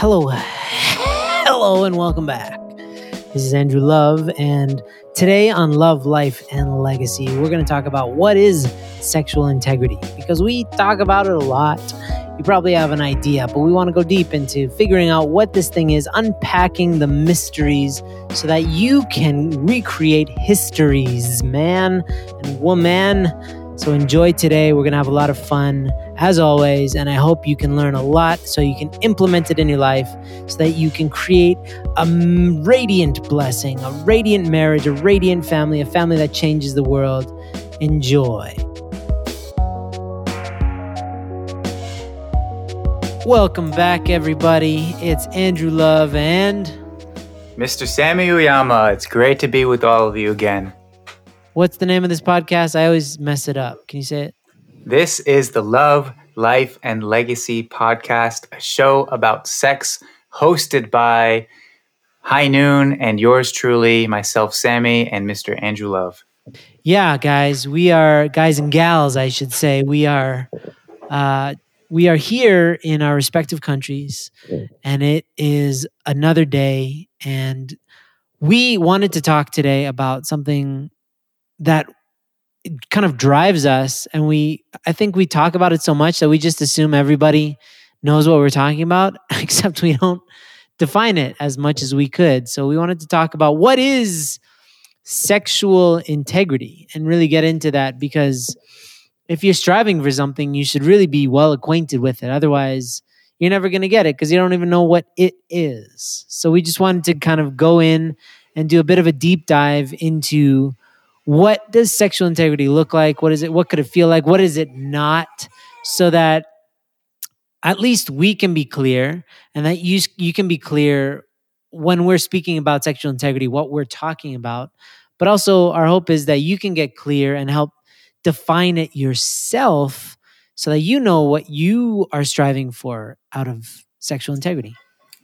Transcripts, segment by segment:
Hello, hello, and welcome back. This is Andrew Love, and today on Love, Life, and Legacy, we're going to talk about what is sexual integrity because we talk about it a lot. You probably have an idea, but we want to go deep into figuring out what this thing is, unpacking the mysteries so that you can recreate histories, man and woman. So enjoy today. We're going to have a lot of fun as always. And I hope you can learn a lot so you can implement it in your life so that you can create a radiant blessing, a radiant marriage, a radiant family, a family that changes the world. Enjoy. Welcome back, everybody. It's Andrew Love and Mr. Sammy Uyama. It's great to be with all of you again. What's the name of this podcast? I always mess it up. Can you say it? This is the Love, Life, and Legacy podcast, a show about sex hosted by High Noon and yours truly, myself, Sammy, and Mr. Andrew Love. Yeah, guys, we are guys and gals, I should say. We are uh, we are here in our respective countries, and it is another day, and we wanted to talk today about something that kind of drives us and we i think we talk about it so much that we just assume everybody knows what we're talking about except we don't define it as much as we could. So we wanted to talk about what is sexual integrity and really get into that because if you're striving for something you should really be well acquainted with it. Otherwise you're never going to get it because you don't even know what it is. So we just wanted to kind of go in and do a bit of a deep dive into what does sexual integrity look like? What is it? What could it feel like? What is it not? So that at least we can be clear and that you you can be clear when we're speaking about sexual integrity what we're talking about but also our hope is that you can get clear and help define it yourself so that you know what you are striving for out of sexual integrity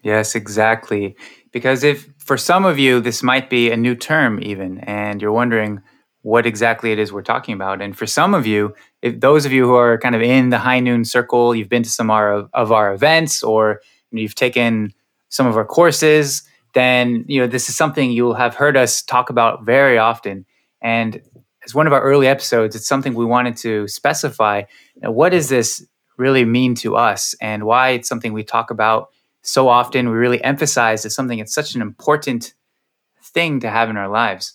yes exactly because if for some of you this might be a new term even and you're wondering what exactly it is we're talking about. And for some of you, if those of you who are kind of in the high noon circle, you've been to some of our events or you've taken some of our courses, then you know this is something you'll have heard us talk about very often. And as one of our early episodes, it's something we wanted to specify. Know, what does this really mean to us, and why it's something we talk about so often? We really emphasize as something it's such an important thing to have in our lives.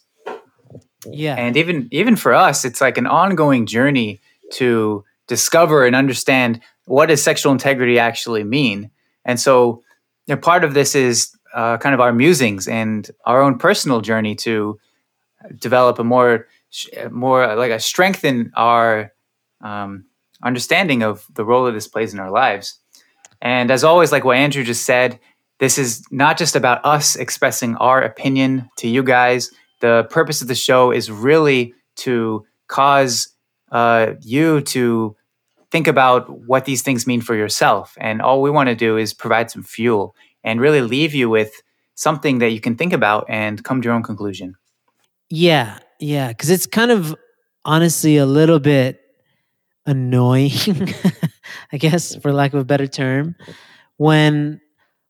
Yeah. And even even for us, it's like an ongoing journey to discover and understand what does sexual integrity actually mean. And so, you know, part of this is uh, kind of our musings and our own personal journey to develop a more more like a strengthen our um, understanding of the role that this plays in our lives. And as always, like what Andrew just said, this is not just about us expressing our opinion to you guys the purpose of the show is really to cause uh, you to think about what these things mean for yourself. And all we want to do is provide some fuel and really leave you with something that you can think about and come to your own conclusion. Yeah, yeah, because it's kind of honestly a little bit annoying, I guess, for lack of a better term, when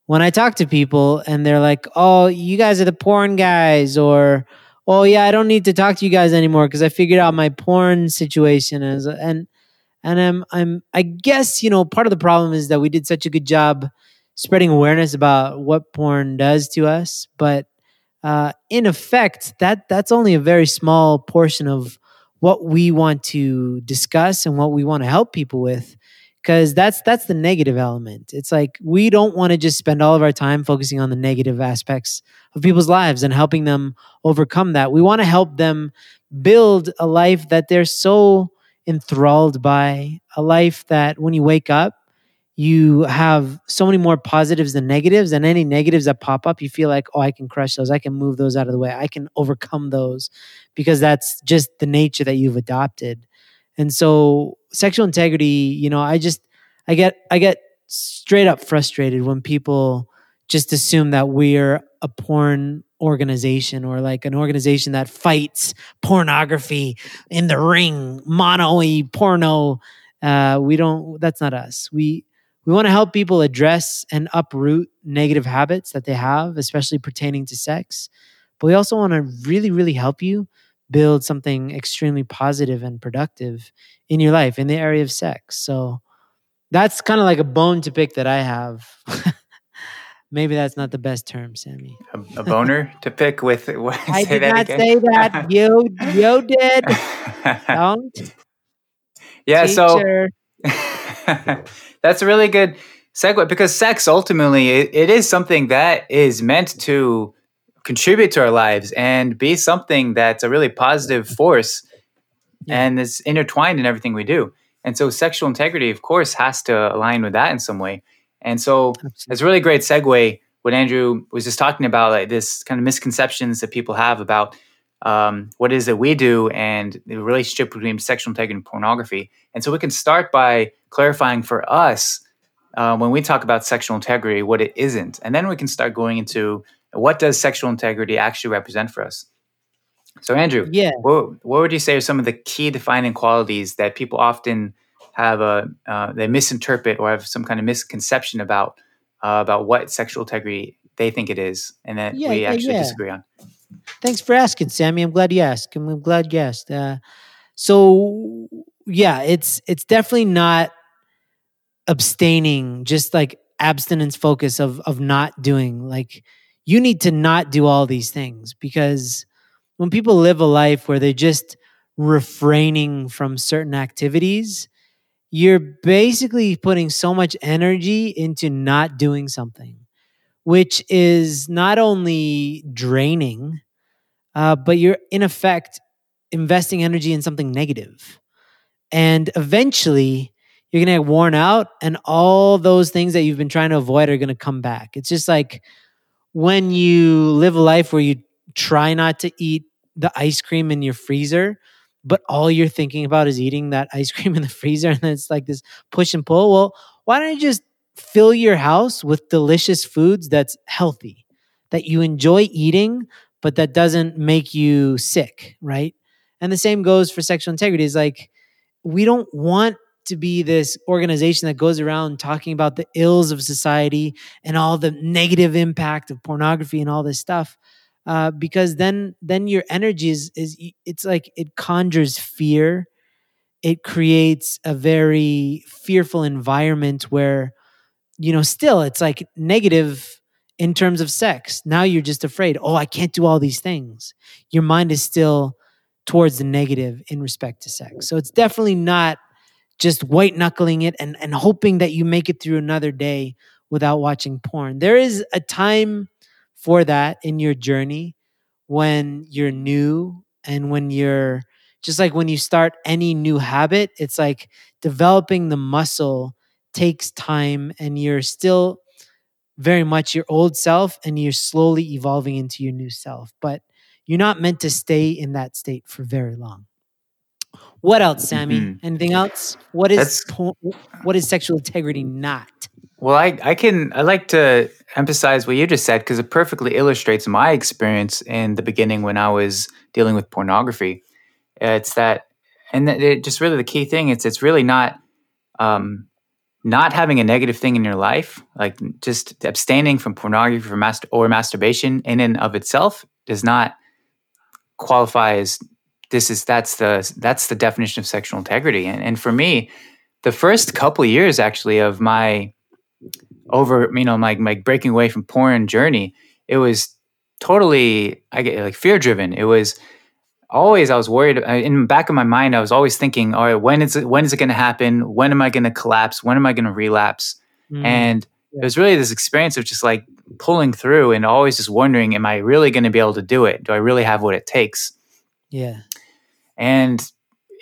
when I talk to people and they're like, "Oh, you guys are the porn guys," or "Oh yeah, I don't need to talk to you guys anymore because I figured out my porn situation," is and and I'm I'm I guess you know part of the problem is that we did such a good job spreading awareness about what porn does to us, but uh, in effect, that that's only a very small portion of what we want to discuss and what we want to help people with because that's that's the negative element. It's like we don't want to just spend all of our time focusing on the negative aspects of people's lives and helping them overcome that. We want to help them build a life that they're so enthralled by a life that when you wake up you have so many more positives than negatives and any negatives that pop up you feel like oh i can crush those. I can move those out of the way. I can overcome those because that's just the nature that you've adopted. And so sexual integrity, you know, I just I get I get straight up frustrated when people just assume that we're a porn organization or like an organization that fights pornography in the ring, mono porno. Uh, we don't. That's not us. We we want to help people address and uproot negative habits that they have, especially pertaining to sex. But we also want to really, really help you build something extremely positive and productive in your life in the area of sex. So that's kind of like a bone to pick that I have. Maybe that's not the best term, Sammy. A, a boner to pick with. What, I did not again? say that. You, you did. Don't. Yeah. Teacher. So that's a really good segue because sex ultimately it, it is something that is meant to contribute to our lives and be something that's a really positive force yeah. and is intertwined in everything we do. And so sexual integrity, of course, has to align with that in some way. And so Absolutely. it's a really great segue what Andrew was just talking about, like this kind of misconceptions that people have about um, what is it we do and the relationship between sexual integrity and pornography. And so we can start by clarifying for us uh, when we talk about sexual integrity what it isn't, and then we can start going into what does sexual integrity actually represent for us. So, Andrew, yeah, what, what would you say are some of the key defining qualities that people often have a uh, they misinterpret or have some kind of misconception about uh, about what sexual integrity they think it is, and that yeah, we actually yeah. disagree on? Thanks for asking, Sammy. I'm glad you asked. I'm glad you asked. Uh, so, yeah, it's it's definitely not abstaining, just like abstinence focus of of not doing. Like you need to not do all these things because when people live a life where they're just refraining from certain activities, you're basically putting so much energy into not doing something, which is not only draining, uh, but you're in effect investing energy in something negative. And eventually, you're going to get worn out, and all those things that you've been trying to avoid are going to come back. It's just like when you live a life where you try not to eat the ice cream in your freezer, but all you're thinking about is eating that ice cream in the freezer and it's like this push and pull. Well, why don't you just fill your house with delicious foods that's healthy, that you enjoy eating, but that doesn't make you sick, right? And the same goes for sexual integrity. Is like we don't want to be this organization that goes around talking about the ills of society and all the negative impact of pornography and all this stuff uh, because then then your energy is is it's like it conjures fear. It creates a very fearful environment where you know still it's like negative in terms of sex. Now you're just afraid oh i can't do all these things. Your mind is still towards the negative in respect to sex. So it's definitely not just white knuckling it and, and hoping that you make it through another day without watching porn there is a time for that in your journey when you're new and when you're just like when you start any new habit, it's like developing the muscle takes time and you're still very much your old self and you're slowly evolving into your new self. But you're not meant to stay in that state for very long. What else, Sammy? Mm-hmm. Anything else? What is po- what is sexual integrity not? Well, I, I can I like to emphasize what you just said because it perfectly illustrates my experience in the beginning when I was dealing with pornography. It's that, and it just really the key thing. It's it's really not um, not having a negative thing in your life, like just abstaining from pornography for master or masturbation in and of itself does not qualify as this is that's the that's the definition of sexual integrity. And, and for me, the first couple of years actually of my over you know my my breaking away from porn journey it was totally i get like fear driven it was always i was worried in the back of my mind i was always thinking all right when is it when is it going to happen when am i going to collapse when am i going to relapse mm. and yeah. it was really this experience of just like pulling through and always just wondering am i really going to be able to do it do i really have what it takes yeah and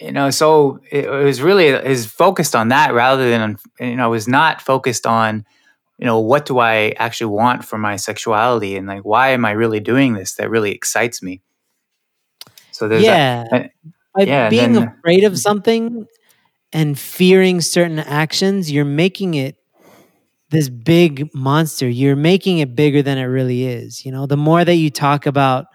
you know so it, it was really is focused on that rather than you know was not focused on you know what do i actually want for my sexuality and like why am i really doing this that really excites me? So there's yeah, that, yeah being then, uh, afraid of mm-hmm. something and fearing certain actions you're making it this big monster. You're making it bigger than it really is you know? The more that you talk about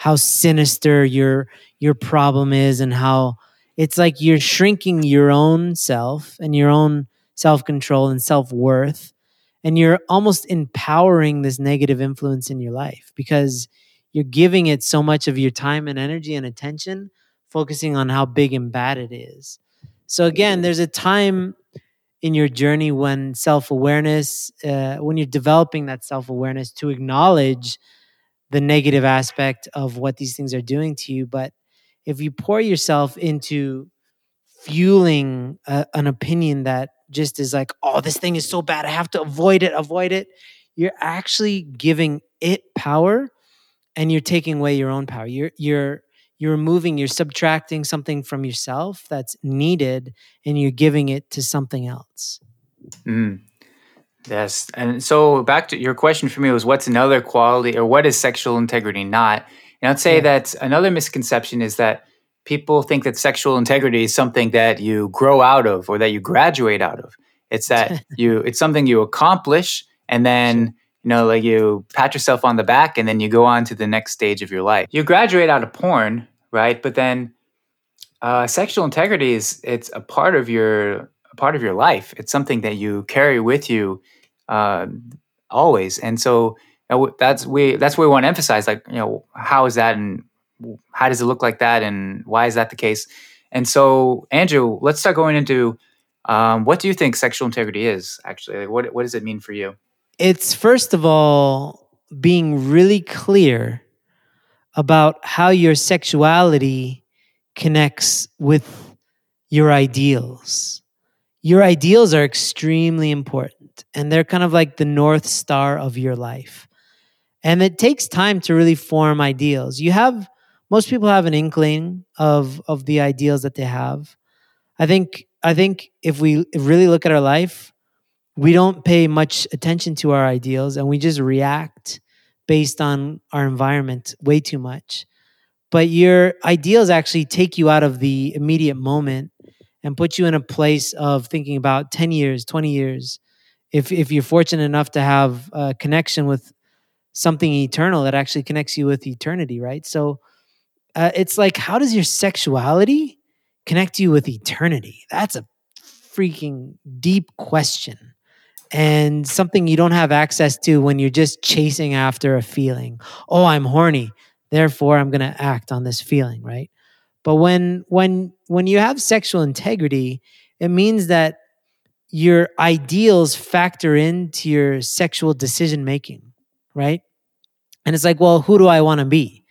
how sinister your your problem is and how it's like you're shrinking your own self and your own self control and self worth. And you're almost empowering this negative influence in your life because you're giving it so much of your time and energy and attention, focusing on how big and bad it is. So, again, there's a time in your journey when self awareness, uh, when you're developing that self awareness to acknowledge the negative aspect of what these things are doing to you. But if you pour yourself into fueling a, an opinion that just is like, oh, this thing is so bad, I have to avoid it, avoid it, you're actually giving it power and you're taking away your own power. You're, you're, you're removing, you're subtracting something from yourself that's needed and you're giving it to something else. Mm. Yes. And so back to your question for me was what's another quality or what is sexual integrity not? And I'd say yeah. that another misconception is that people think that sexual integrity is something that you grow out of or that you graduate out of. It's that you it's something you accomplish and then you know, like you pat yourself on the back and then you go on to the next stage of your life. You graduate out of porn, right? But then uh, sexual integrity is it's a part of your part of your life. It's something that you carry with you uh, always, and so that's we that's where we want to emphasize. Like, you know, how is that, and how does it look like that, and why is that the case? And so, Andrew, let's start going into um, what do you think sexual integrity is actually? Like, what what does it mean for you? It's first of all being really clear about how your sexuality connects with your ideals. Your ideals are extremely important and they're kind of like the north star of your life. And it takes time to really form ideals. You have most people have an inkling of of the ideals that they have. I think I think if we really look at our life, we don't pay much attention to our ideals and we just react based on our environment way too much. But your ideals actually take you out of the immediate moment and put you in a place of thinking about 10 years, 20 years. If, if you're fortunate enough to have a connection with something eternal that actually connects you with eternity, right? So uh, it's like, how does your sexuality connect you with eternity? That's a freaking deep question and something you don't have access to when you're just chasing after a feeling. Oh, I'm horny. Therefore, I'm going to act on this feeling, right? But when when when you have sexual integrity, it means that your ideals factor into your sexual decision making, right? And it's like, well, who do I want to be?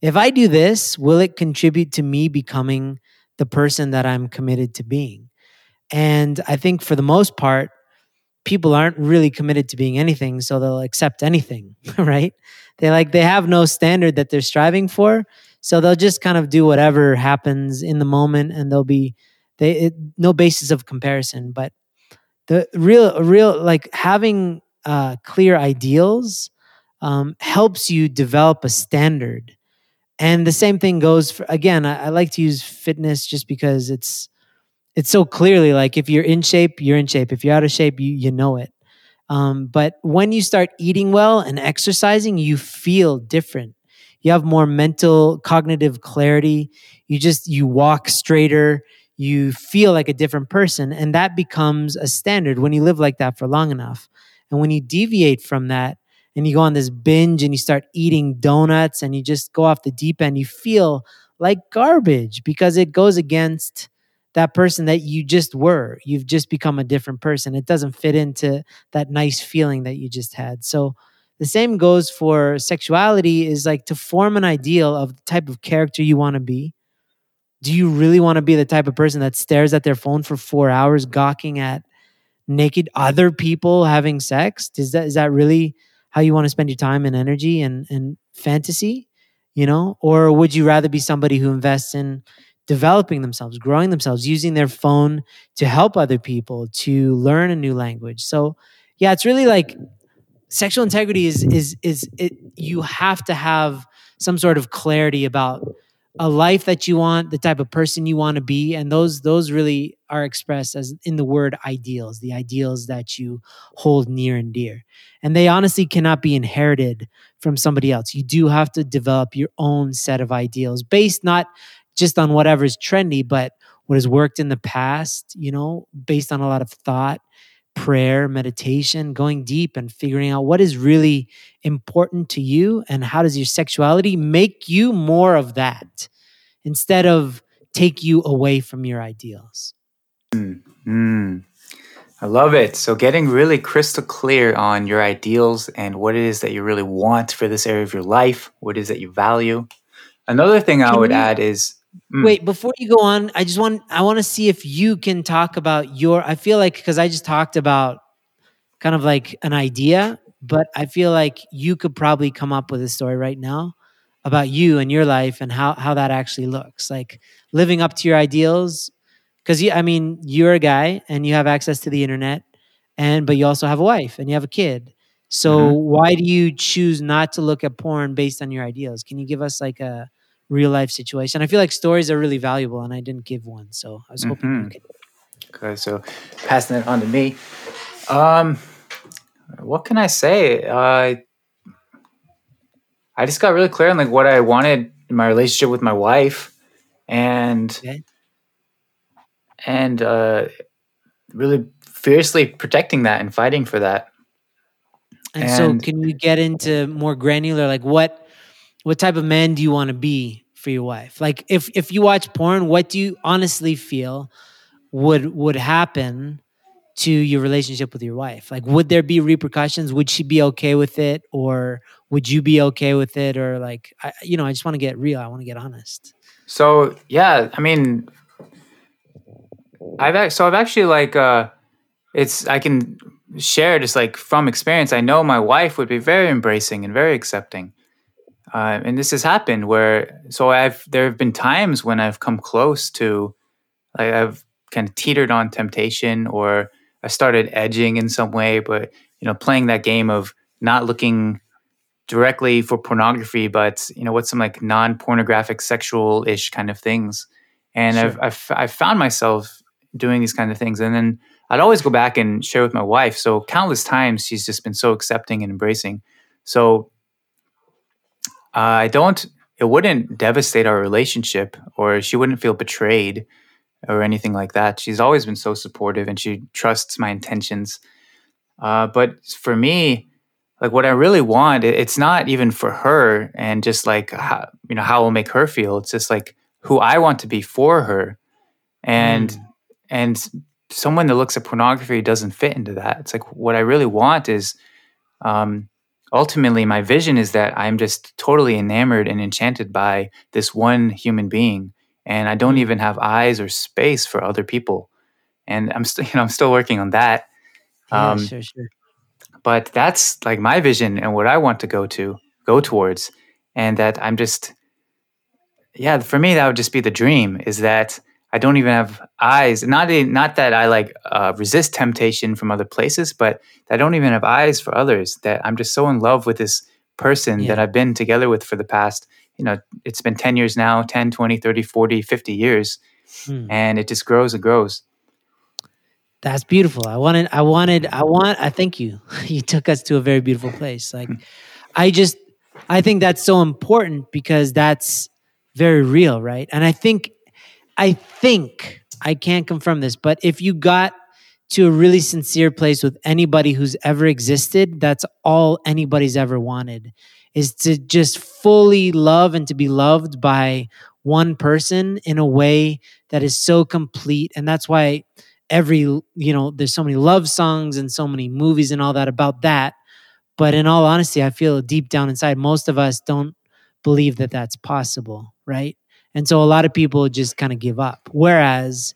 If I do this, will it contribute to me becoming the person that I'm committed to being? And I think for the most part, people aren't really committed to being anything, so they'll accept anything, right? They like they have no standard that they're striving for, so they'll just kind of do whatever happens in the moment, and they'll be they it, no basis of comparison. But the real real like having uh, clear ideals um, helps you develop a standard. And the same thing goes for again. I, I like to use fitness just because it's it's so clearly like if you're in shape, you're in shape. If you're out of shape, you you know it. Um, but when you start eating well and exercising, you feel different. You have more mental, cognitive clarity. You just you walk straighter. You feel like a different person, and that becomes a standard when you live like that for long enough. And when you deviate from that, and you go on this binge and you start eating donuts and you just go off the deep end, you feel like garbage because it goes against that person that you just were. You've just become a different person. It doesn't fit into that nice feeling that you just had. So the same goes for sexuality is like to form an ideal of the type of character you want to be. Do you really want to be the type of person that stares at their phone for 4 hours gawking at naked other people having sex? Is that is that really how you want to spend your time and energy and and fantasy? You know, or would you rather be somebody who invests in developing themselves, growing themselves, using their phone to help other people, to learn a new language. So, yeah, it's really like sexual integrity is is is it, you have to have some sort of clarity about a life that you want, the type of person you want to be, and those those really are expressed as in the word ideals, the ideals that you hold near and dear. And they honestly cannot be inherited from somebody else. You do have to develop your own set of ideals based not just on whatever's trendy, but what has worked in the past, you know, based on a lot of thought, prayer, meditation, going deep and figuring out what is really important to you and how does your sexuality make you more of that instead of take you away from your ideals. Mm, I love it. So, getting really crystal clear on your ideals and what it is that you really want for this area of your life, what it is that you value. Another thing I Can would we add is mm, wait before you go on? I just want I want to see if you can talk about your. I feel like because I just talked about kind of like an idea, but I feel like you could probably come up with a story right now about you and your life and how how that actually looks like living up to your ideals because you i mean you're a guy and you have access to the internet and but you also have a wife and you have a kid so mhm, why do you choose not to look at porn based on your ideals can you give us like a real life situation i feel like stories are really valuable and i didn't give one so i was hoping you mhm. could Okay, so passing it on to me. Um, what can I say? Uh, I just got really clear on like what I wanted in my relationship with my wife, and okay and uh, really fiercely protecting that and fighting for that. and so can we get into more granular like what what type of man do you want to be for your wife like if if you watch porn what do you honestly feel would would happen to your relationship with your wife like would there be repercussions would she be okay with it or would you be okay with it or like I, you know i just want to get real i want to get honest so yeah, I mean, I've so I've actually like uh, it's I can share just like from experience. I know my wife would be very embracing and very accepting. Uh, and this has happened where so I've there have been times when I've come close to like I've kind of teetered on temptation or I started edging in some way, but you know, playing that game of not looking directly for pornography, but you know, what's some like non-pornographic sexual-ish kind of things. And I've, I've I've found myself doing these kind of things, and then I'd always go back and share with my wife. So countless times she's just been so accepting and embracing. So I don't. It wouldn't devastate our relationship, or she wouldn't feel betrayed, or anything like that. She's always been so supportive, and she trusts my intentions. Uh, but for me, like what I really want, it, it's not even for her, and just like how, you know how will make her feel. It's just like who I want to be for her, and Mm, and someone that looks at pornography doesn't fit into that. It's like what I really want is um, ultimately my vision is that I'm just totally enamored and enchanted by this one human being, and I don't mm. even have eyes or space for other people. And I'm still, you know, I'm still working on that. yeah Um, sure sure but that's like my vision and what I want to go to, go towards, and that I'm just, yeah, for me that would just be the dream. Is that I don't even have eyes. Not a, not that I like uh, resist temptation from other places, but I don't even have eyes for others. That I'm just so in love with this person that I've been together with for the past, you know, it's been 10 years now, 10, 20, 30, 40, 50 years, Hmm. and it just grows and grows. That's beautiful. I wanted, I wanted, I want, I thank you. You took us to a very beautiful place. Like, I just, I think that's so important because that's very real, right? And I think, I think, I can't confirm this, but if you got to a really sincere place with anybody who's ever existed, that's all anybody's ever wanted is to just fully love and to be loved by one person in a way that is so complete. And that's why every you know there's so many love songs and so many movies and all that about that but in all honesty i feel deep down inside most of us don't believe that that's possible right and so a lot of people just kind of give up. Whereas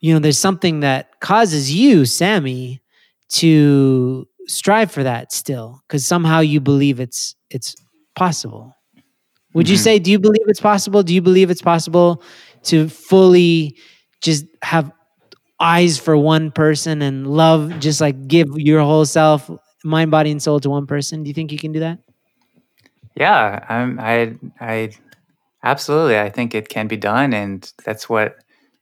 you know there's something that causes you sammy to strive for that still because somehow you believe it's it's possible. Would you hmm say do you believe it's possible? Do you believe it's possible to fully just have eyes for one person and love just like give your whole self mind body and soul to one person? Do you think you can do that? Yeah, I'm, I, I absolutely. I think it can be done, and that's what,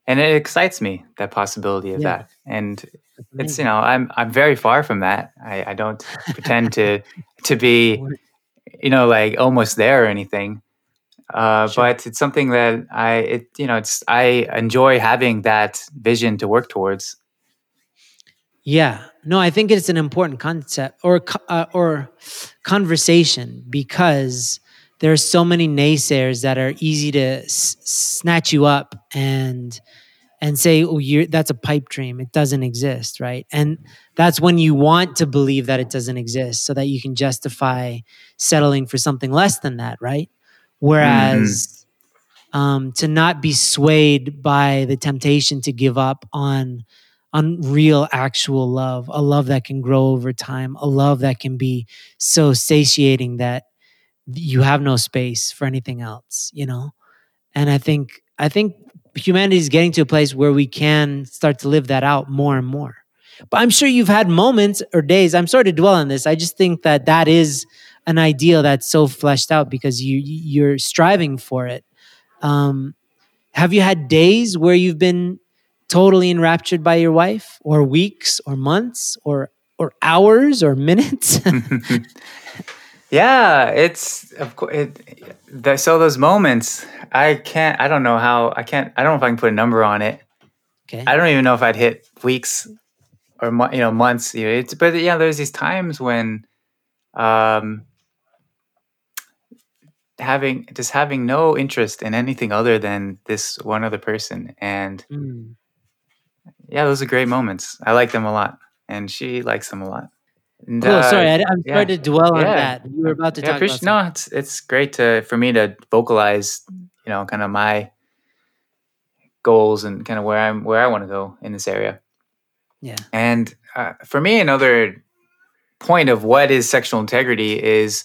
and it excites me that possibility of yeah that. And it's you know I'm I'm very far from that. I, I don't pretend to to be you know like almost there or anything. Uh, Sure. but it's something that I, it, you know, it's I enjoy having that vision to work towards. Yeah. No, I think it's an important concept or uh, or conversation because there's so many naysayers that are easy to s- snatch you up and and say, "Oh, you're that's a pipe dream. It doesn't exist," right? And that's when you want to believe that it doesn't exist so that you can justify settling for something less than that, right? Whereas um, to not be swayed by the temptation to give up on on real actual love a love that can grow over time a love that can be so satiating that you have no space for anything else you know? And i think i think humanity is getting to a place where we can start to live that out more and more. But i'm sure you've had moments or days i'm sorry to dwell on this i just think that that is an ideal that's so fleshed out because you you're striving for it. Um, have you had days where you've been totally enraptured by your wife, or weeks, or months, or or hours, or minutes? yeah, it's of course. It, the, so those moments, I can't. I don't know how. I can't. I don't know if I can put a number on it. okay. I don't even know if I'd hit weeks or you know months. You know, it's, but yeah, there's these times when, um, having just having no interest in anything other than this one other person, and Mm. yeah, those are great moments. I like them a lot, and she likes them a lot. And, Cool. uh, Sorry, I, I'm yeah. sorry to dwell on Yeah. that. You were about to yeah, talk about no, it's it's great to for me to vocalize, you know, kind of my goals and kind of where I'm where I want to go in this area. Yeah. And uh, for me, another point of what is sexual integrity is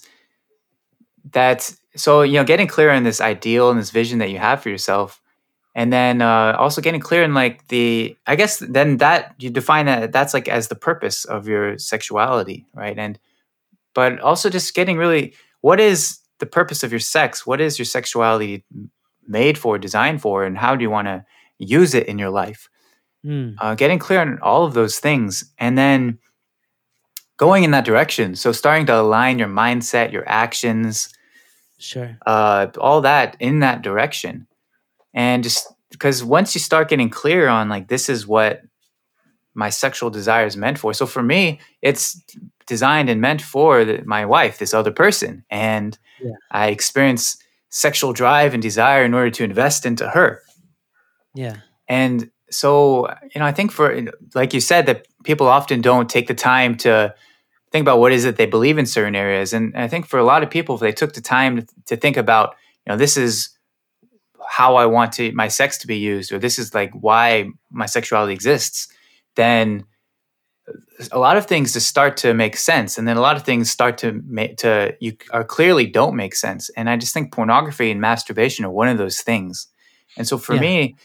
that so you know getting clear on this ideal and this vision that you have for yourself and then uh, also getting clear in like the i guess then that you define that that's like as the purpose of your sexuality right? And but also just getting really what is the purpose of your sex? What is your sexuality made for designed for and how do you want to use it in your life? Mm. uh, getting clear on all of those things and then going in that direction. So starting to align your mindset your actions Sure. uh, all that in that direction and just because once you start getting clear on like this is what my sexual desire is meant for so for me it's designed and meant for the, my wife this other person and Yeah. i experience sexual drive and desire in order to invest into her Yeah. and so, you know, I think for, like you said, that people often don't take the time to think about what is it they believe in certain areas. And I think for a lot of people, if they took the time to think about, you know, this is how I want to my sex to be used, or this is like why my sexuality exists, then a lot of things just start to make sense, and then a lot of things start to make to you are clearly don't make sense. And I just think pornography and masturbation are one of those things. And so for Yeah. me,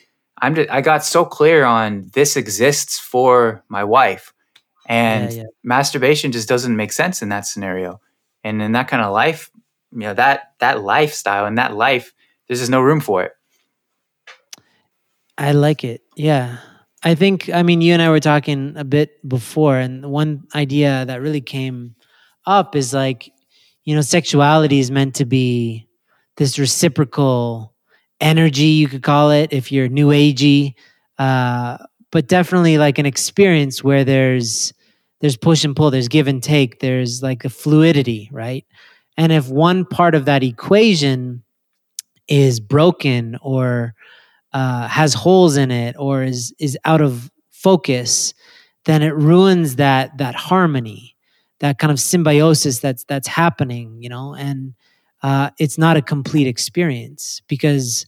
I'm just, I got so clear on this exists for my wife, and yeah. masturbation just doesn't make sense in that scenario. And in that kind of life, you know that that lifestyle and that life, there's just no room for it. I like it. Yeah. I think, I mean, you and I were talking a bit before, and one idea that really came up is like, you know, sexuality is meant to be this reciprocal energy, you could call it, if you're new agey, uh, but definitely like an experience where there's there's push and pull, there's give and take, there's like a fluidity, right? And if one part of that equation is broken or uh, has holes in it or is is out of focus, then it ruins that that harmony, that kind of symbiosis that's that's happening, you know, and uh, it's not a complete experience because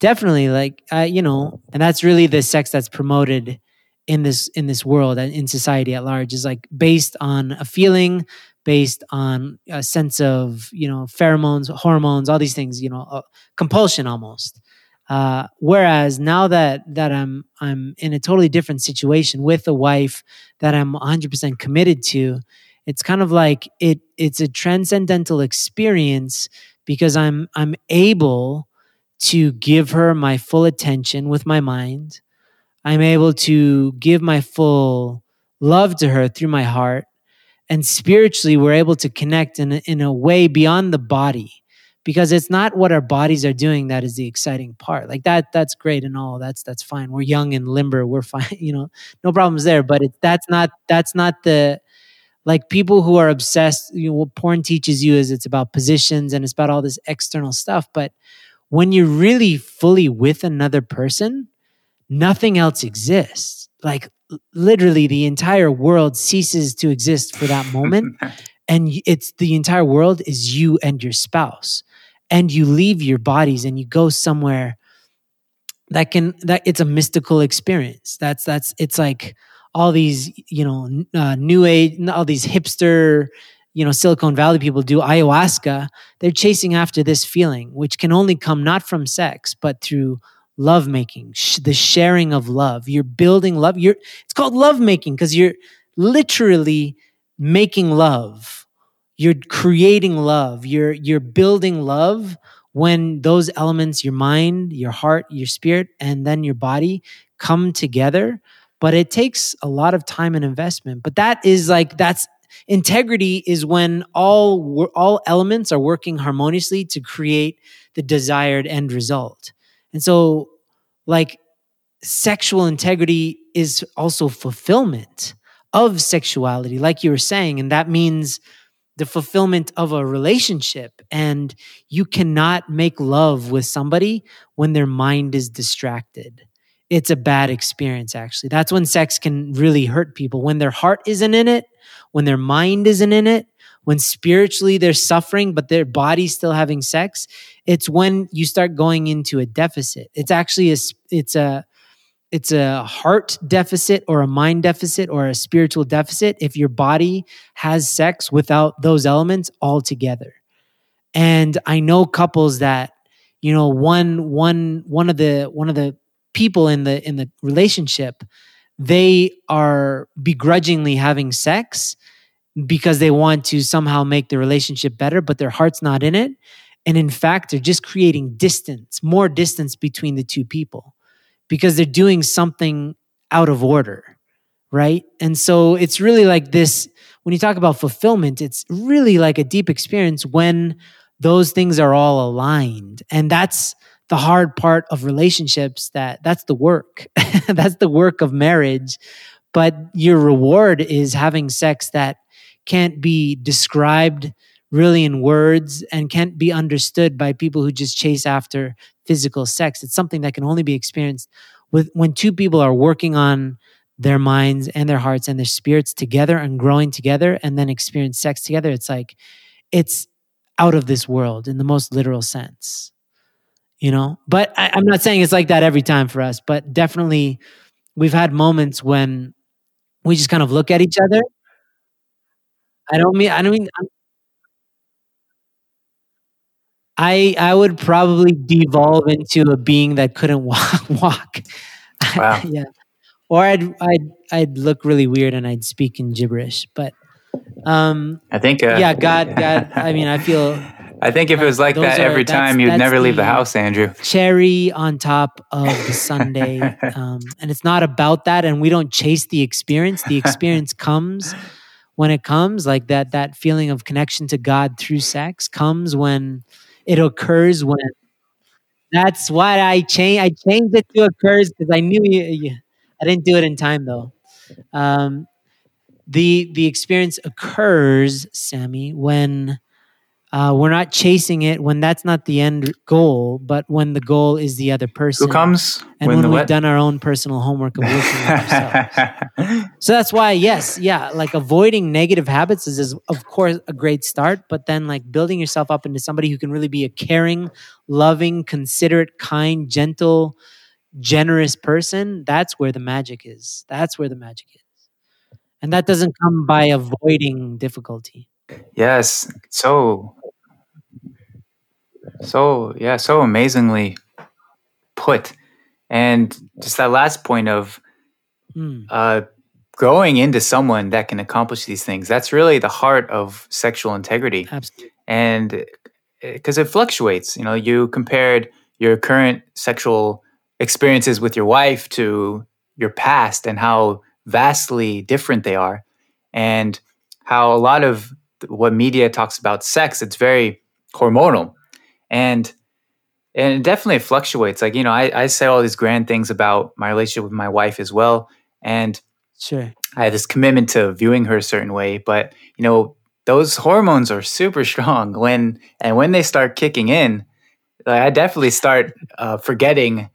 definitely, like uh, you know, and that's really the sex that's promoted in this in this world and in society at large is like based on a feeling based on a sense of you know pheromones hormones all these things you know uh, compulsion almost uh, whereas now that that I'm I'm in a totally different situation with a wife that I'm 100% committed to, it's kind of like it it's a transcendental experience because I'm I'm able to give her my full attention with my mind. I'm able to give my full love to her through my heart and spiritually we're able to connect in a, in a way beyond the body because it's not what our bodies are doing that is the exciting part. Like that that's great and all that's that's fine. We're young and limber we're fine you know no problems there but it, that's not that's not the like people who are obsessed you know what porn teaches you is it's about positions and it's about all this external stuff but when you're really fully with another person nothing else exists. Like literally the entire world ceases to exist for that moment and it's the entire world is you and your spouse and you leave your bodies and you go somewhere that can that it's a mystical experience. That's that's it's like all these you know uh, new age all these hipster you know silicon valley people do ayahuasca. They're chasing after this feeling which can only come not from sex but through love making sh- the sharing of love. You're building love. You're it's called love making because you're literally making love you're creating love. You're you're building love when those elements your mind your heart your spirit and then your body come together. But it takes a lot of time and investment. But that is like that's integrity is when all all elements are working harmoniously to create the desired end result. And so like sexual integrity is also fulfillment of sexuality like you were saying. And that means the fulfillment of a relationship. And you cannot make love with somebody when their mind is distracted. It's a bad experience, actually. That's when sex can really hurt people. When their heart isn't in it, when their mind isn't in it, when spiritually they're suffering, but their body's still having sex, it's when you start going into a deficit. It's actually a, it's a, it's a heart deficit or a mind deficit or a spiritual deficit if your body has sex without those elements altogether. And I know couples that, you know, one one one of the one of the people in the in the relationship, they are begrudgingly having sex because they want to somehow make the relationship better, but their heart's not in it. And in fact, they're just creating distance, more distance between the two people because they're doing something out of order, right? And so it's really like this when you talk about fulfillment, it's really like a deep experience when those things are all aligned. And that's the hard part of relationships that that's the work. that's the work of marriage. But your reward is having sex that can't be described really in words and can't be understood by people who just chase after physical sex. It's something that can only be experienced with when two people are working on their minds and their hearts and their spirits together and growing together and then experience sex together. It's like it's out of this world in the most literal sense. You know? But I, I'm not saying it's like that every time for us, but definitely we've had moments when we just kind of look at each other. I don't mean I don't mean I I would probably devolve into a being that couldn't walk. walk. Wow. yeah. Or I'd I'd I'd look really weird and I'd speak in gibberish. But um I think uh, yeah, God God I mean I feel I think if it was like that are- every that's- time, you'd never leave the the- house, Andrew. cherry on top of the sundae. um, and it's not about that. And we don't chase the experience. The experience comes when it comes, like that that feeling of connection to God through sex comes when it occurs when that's why I changed I changed it to occurs because I knew you I didn't do it in time though. Um, the the experience occurs, Sammy, when uh, we're not chasing it, when that's not the end goal, but when the goal is the other person. Who comes and when when we've what? done our own personal homework of looking at ourselves. So that's why, yes, yeah, like avoiding negative habits is, is, of course, a great start. But then, like building yourself up into somebody who can really be a caring, loving, considerate, kind, gentle, generous person, that's where the magic is. That's where the magic is. And that doesn't come by avoiding difficulty. yes. So, so, yeah, so amazingly put. And just that last point of Mm, uh, growing into someone that can accomplish these things, that's really the heart of sexual integrity. absolutely. and because it fluctuates you know you compared your current sexual experiences with your wife to your past and how vastly different they are and how a lot of what media talks about sex it's very hormonal and and it definitely fluctuates. Like you know, I, I say all these grand things about my relationship with my wife as well, and sure, I have this commitment to viewing her a certain way. But you know, those hormones are super strong when and when they start kicking in, like I definitely start uh, forgetting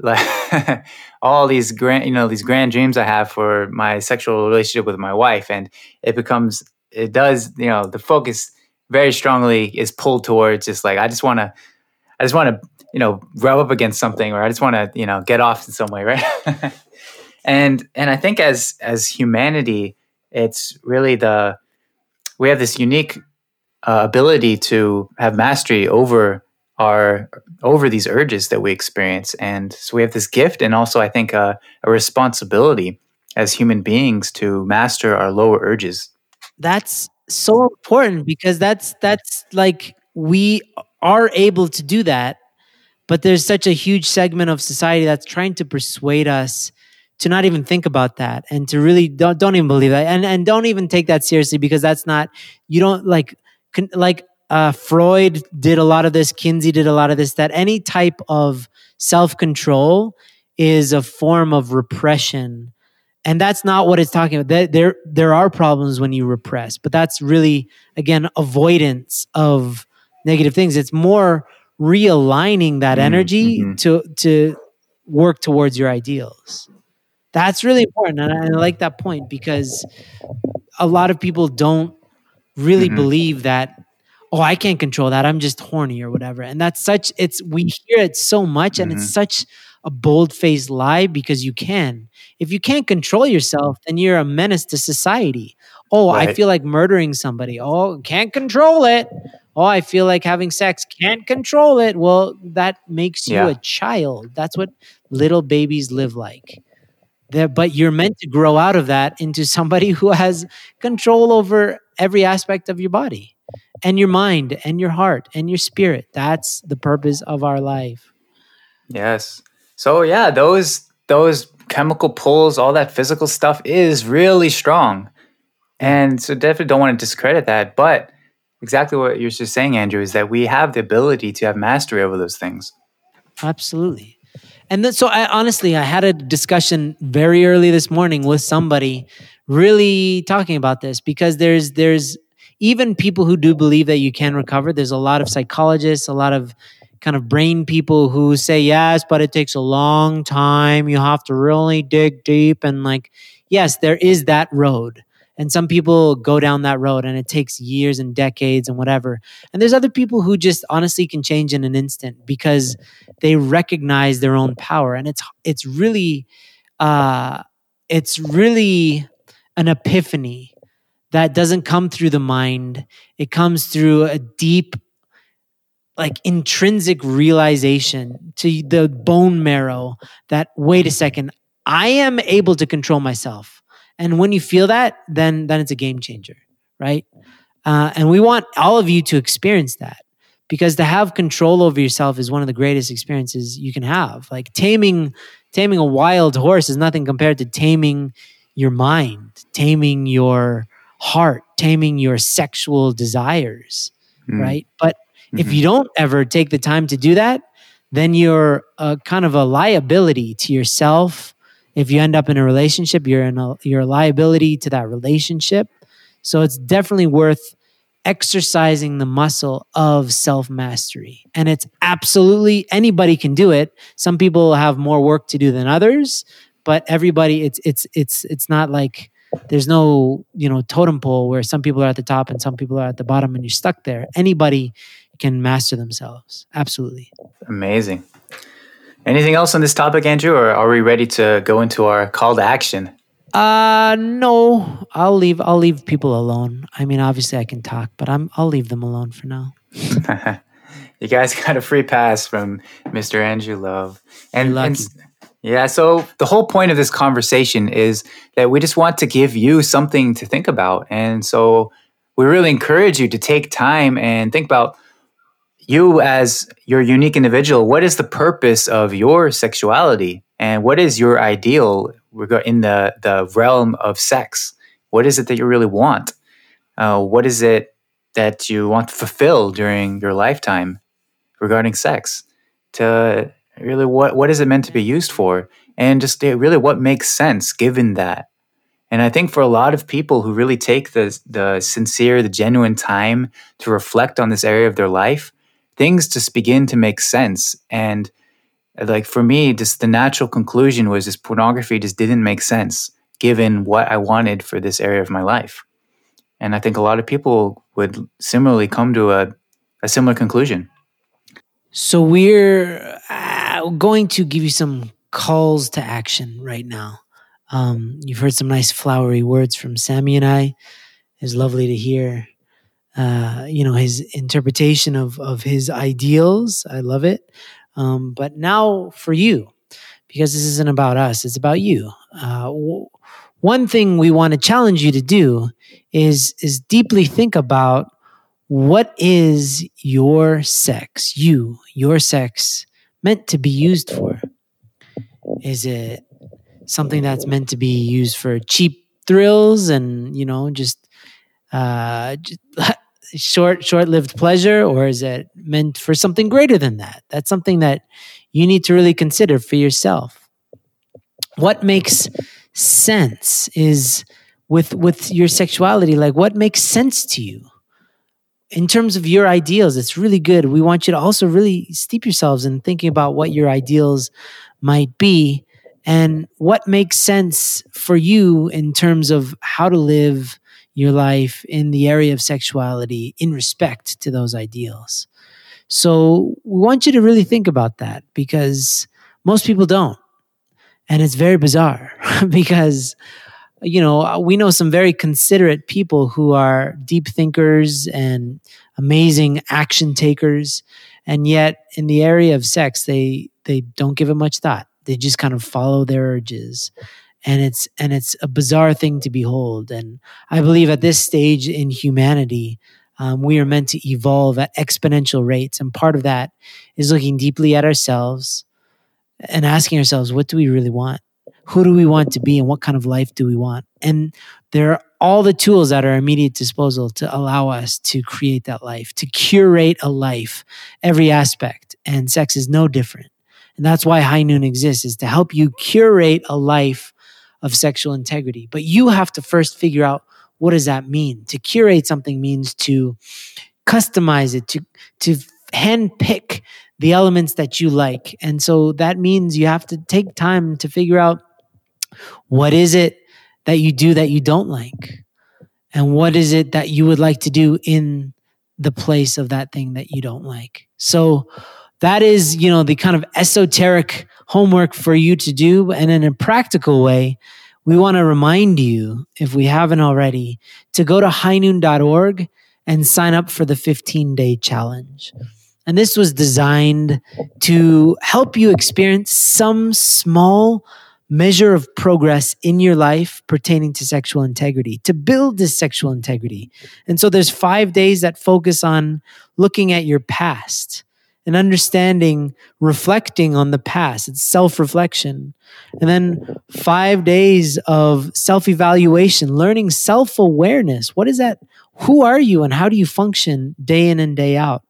like all these grand you know these grand dreams I have for my sexual relationship with my wife, and it becomes it does you know the focus very strongly is pulled towards just like I just want to I just want to you know rub up against something or I just want to you know get off in some way, right? and and I think as as humanity, it's really the we have this unique uh, ability to have mastery over our over these urges that we experience and so we have this gift and also i think a responsibility as human beings to master our lower urges that's so important because that's that's like we are able to do that but there's such a huge segment of society that's trying to persuade us to not even think about that and to really don't don't even believe that and and don't even take that seriously because that's not you don't like like uh, Freud did a lot of this, Kinsey did a lot of this, that any type of self control is a form of repression. And that's not what it's talking about. There, there are problems when you repress, but that's really, again, avoidance of negative things. It's more realigning that mm-hmm. energy mm-hmm. to, to work towards your ideals. That's really important. And I, I like that point because a lot of people don't really mm-hmm. believe that oh, I can't control that. I'm just horny or whatever. And that's such, it's, we hear it so much and mm-hmm. it's such a bold faced lie because you can. If you can't control yourself, then you're a menace to society. Oh, right. I feel like murdering somebody. Oh, can't control it. Oh, I feel like having sex. Can't control it. Well, that makes you yeah. a child. That's what little babies live like. There, but you're meant to grow out of that into somebody who has control over every aspect of your body and your mind and your heart and your spirit. That's the purpose of our life. Yes. So yeah, those those chemical pulls, all that physical stuff is really strong. And so definitely don't want to discredit that, but exactly what you're just saying Andrew is that we have the ability to have mastery over those things. Absolutely. And then, so I honestly I had a discussion very early this morning with somebody really talking about this because there's there's even people who do believe that you can recover, there's a lot of psychologists, a lot of kind of brain people who say, yes, but it takes a long time. You have to really dig deep. And like, yes, there is that road. And some people go down that road and it takes years and decades and whatever. And there's other people who just honestly can change in an instant because they recognize their own power. And it's it's really uh it's really an epiphany that doesn't come through the mind. It comes through a deep, like intrinsic realization to the bone marrow that, wait a second, I am able to control myself. And when you feel that, then then it's a game changer, right? Uh, and we want all of you to experience that because to have control over yourself is one of the greatest experiences you can have. Like taming taming a wild horse is nothing compared to taming your mind, taming your heart, taming your sexual desires, mm. right? But mm-hmm. if you don't ever take the time to do that, then you're a kind of a liability to yourself. If you end up in a relationship, you're in a you're a liability to that relationship. So it's definitely worth exercising the muscle of self mastery. And it's absolutely anybody can do it. Some people have more work to do than others, but everybody it's it's it's it's not like there's no you know totem pole where some people are at the top and some people are at the bottom and you're stuck there anybody can master themselves. Absolutely. Amazing. Anything else on this topic andrew or are we ready to go into our call to action? Uh no. I'll leave i'll leave people alone. I mean obviously i can talk but i'm i'll leave them alone for now. You guys got a free pass from mr andrew love. And, and yeah. So the whole point of this conversation is that we just want to give you something to think about. And so we really encourage you to take time and think about you as your unique individual. What is the purpose of your sexuality? And what is your ideal in the, the realm of sex? What is it that you really want? Uh, what is it that you want to fulfill during your lifetime? regarding sex to really what what is it meant to be used for and just really what makes sense given that and i think for a lot of people who really take the the sincere the genuine time to reflect on this area of their life things just begin to make sense and like for me just the natural conclusion was this pornography just didn't make sense given what i wanted for this area of my life and i think a lot of people would similarly come to a, a similar conclusion so we're uh, going to give you some calls to action right now. Um, you've heard some nice flowery words from Sammy and I. It's lovely to hear, uh, you know, his interpretation of of his ideals. I love it. Um, but now for you, because this isn't about us; it's about you. Uh, w- one thing we want to challenge you to do is is deeply think about what is your sex, you, your sex, meant to be used for? Is it something that's meant to be used for cheap thrills and, you know, just, uh, just short short-lived pleasure or is it meant for something greater than that? That's something that you need to really consider for yourself. What makes sense is with with your sexuality like what makes sense to you? In terms of your ideals, it's really good. We want you to also really steep yourselves in thinking about what your ideals might be and what makes sense for you in terms of how to live your life in the area of sexuality in respect to those ideals. So we want you to really think about that because most people don't. And it's very bizarre because you know, we know some very considerate people who are deep thinkers and amazing action takers, and yet in the area of sex, they they don't give it much thought. They just kind of follow their urges, and it's and it's a bizarre thing to behold. And I believe at this stage in humanity, um, we are meant to evolve at exponential rates, and part of that is looking deeply at ourselves and asking ourselves, what do we really want? who do we want to be? And what kind of life do we want? And there are all the tools at our immediate disposal to allow us to create that life to curate a life every aspect. And sex is no different. And that's why high noon exists is to help you curate a life of sexual integrity but you have to first figure out what does that mean to curate something means to customize it to to handpick the elements that you like and so that means you have to take time to figure out what is it that you do that you don't like? And what is it that you would like to do in the place of that thing that you don't like? So that is, you know, the kind of esoteric homework for you to do. And in a practical way, we want to remind you, if we haven't already, to go to highnoon.org and sign up for the 15 day challenge. And this was designed to help you experience some small measure of progress in your life pertaining to sexual integrity, to build this sexual integrity. And so there's five days that focus on looking at your past and understanding, reflecting on the past. It's self reflection. And then five days of self evaluation, learning self awareness. What is that? Who are you and how do you function day in and day out?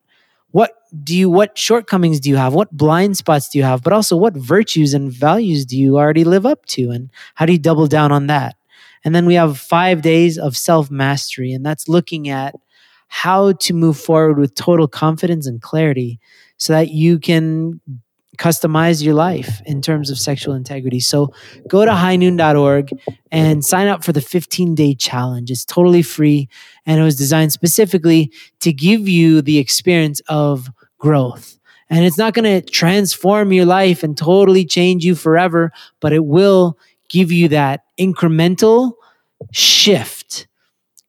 what do you what shortcomings do you have what blind spots do you have but also what virtues and values do you already live up to and how do you double down on that and then we have 5 days of self mastery and that's looking at how to move forward with total confidence and clarity so that you can customize your life in terms of sexual integrity. So go to highnoon.org and sign up for the 15 day challenge. It's totally free and it was designed specifically to give you the experience of growth. And it's not going to transform your life and totally change you forever, but it will give you that incremental shift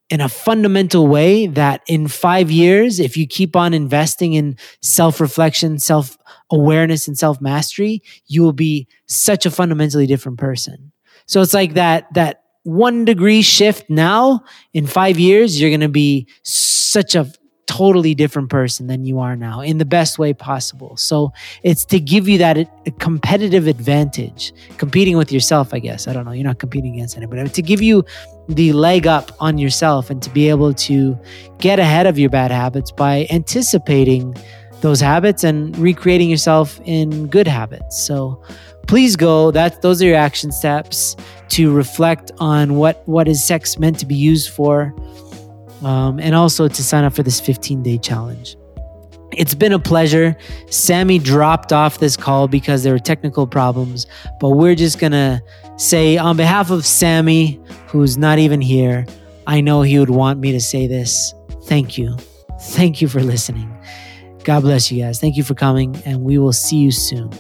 in a fundamental way that in five years, if you keep on investing in self reflection, self awareness, and self mastery, you will be such a fundamentally different person. So it's like that, that one degree shift now in five years, you're going to be such a totally different person than you are now in the best way possible. So it's to give you that uh, competitive advantage, competing with yourself, I guess. I don't know. You're not competing against anybody, to give you the leg up on yourself and to be able to get ahead of your bad habits by anticipating those habits and recreating yourself in good habits. So please go. That those are your action steps to reflect on what what is sex meant to be used for, um, and also to sign up for this 15 day challenge. It's been a pleasure. Sammy dropped off this call because there were technical problems, but we're just gonna say on behalf of Sammy, who's not even here, I know he would want me to say this. Thank you. Thank you for listening. God bless you guys. Thank you for coming, and we will see you soon.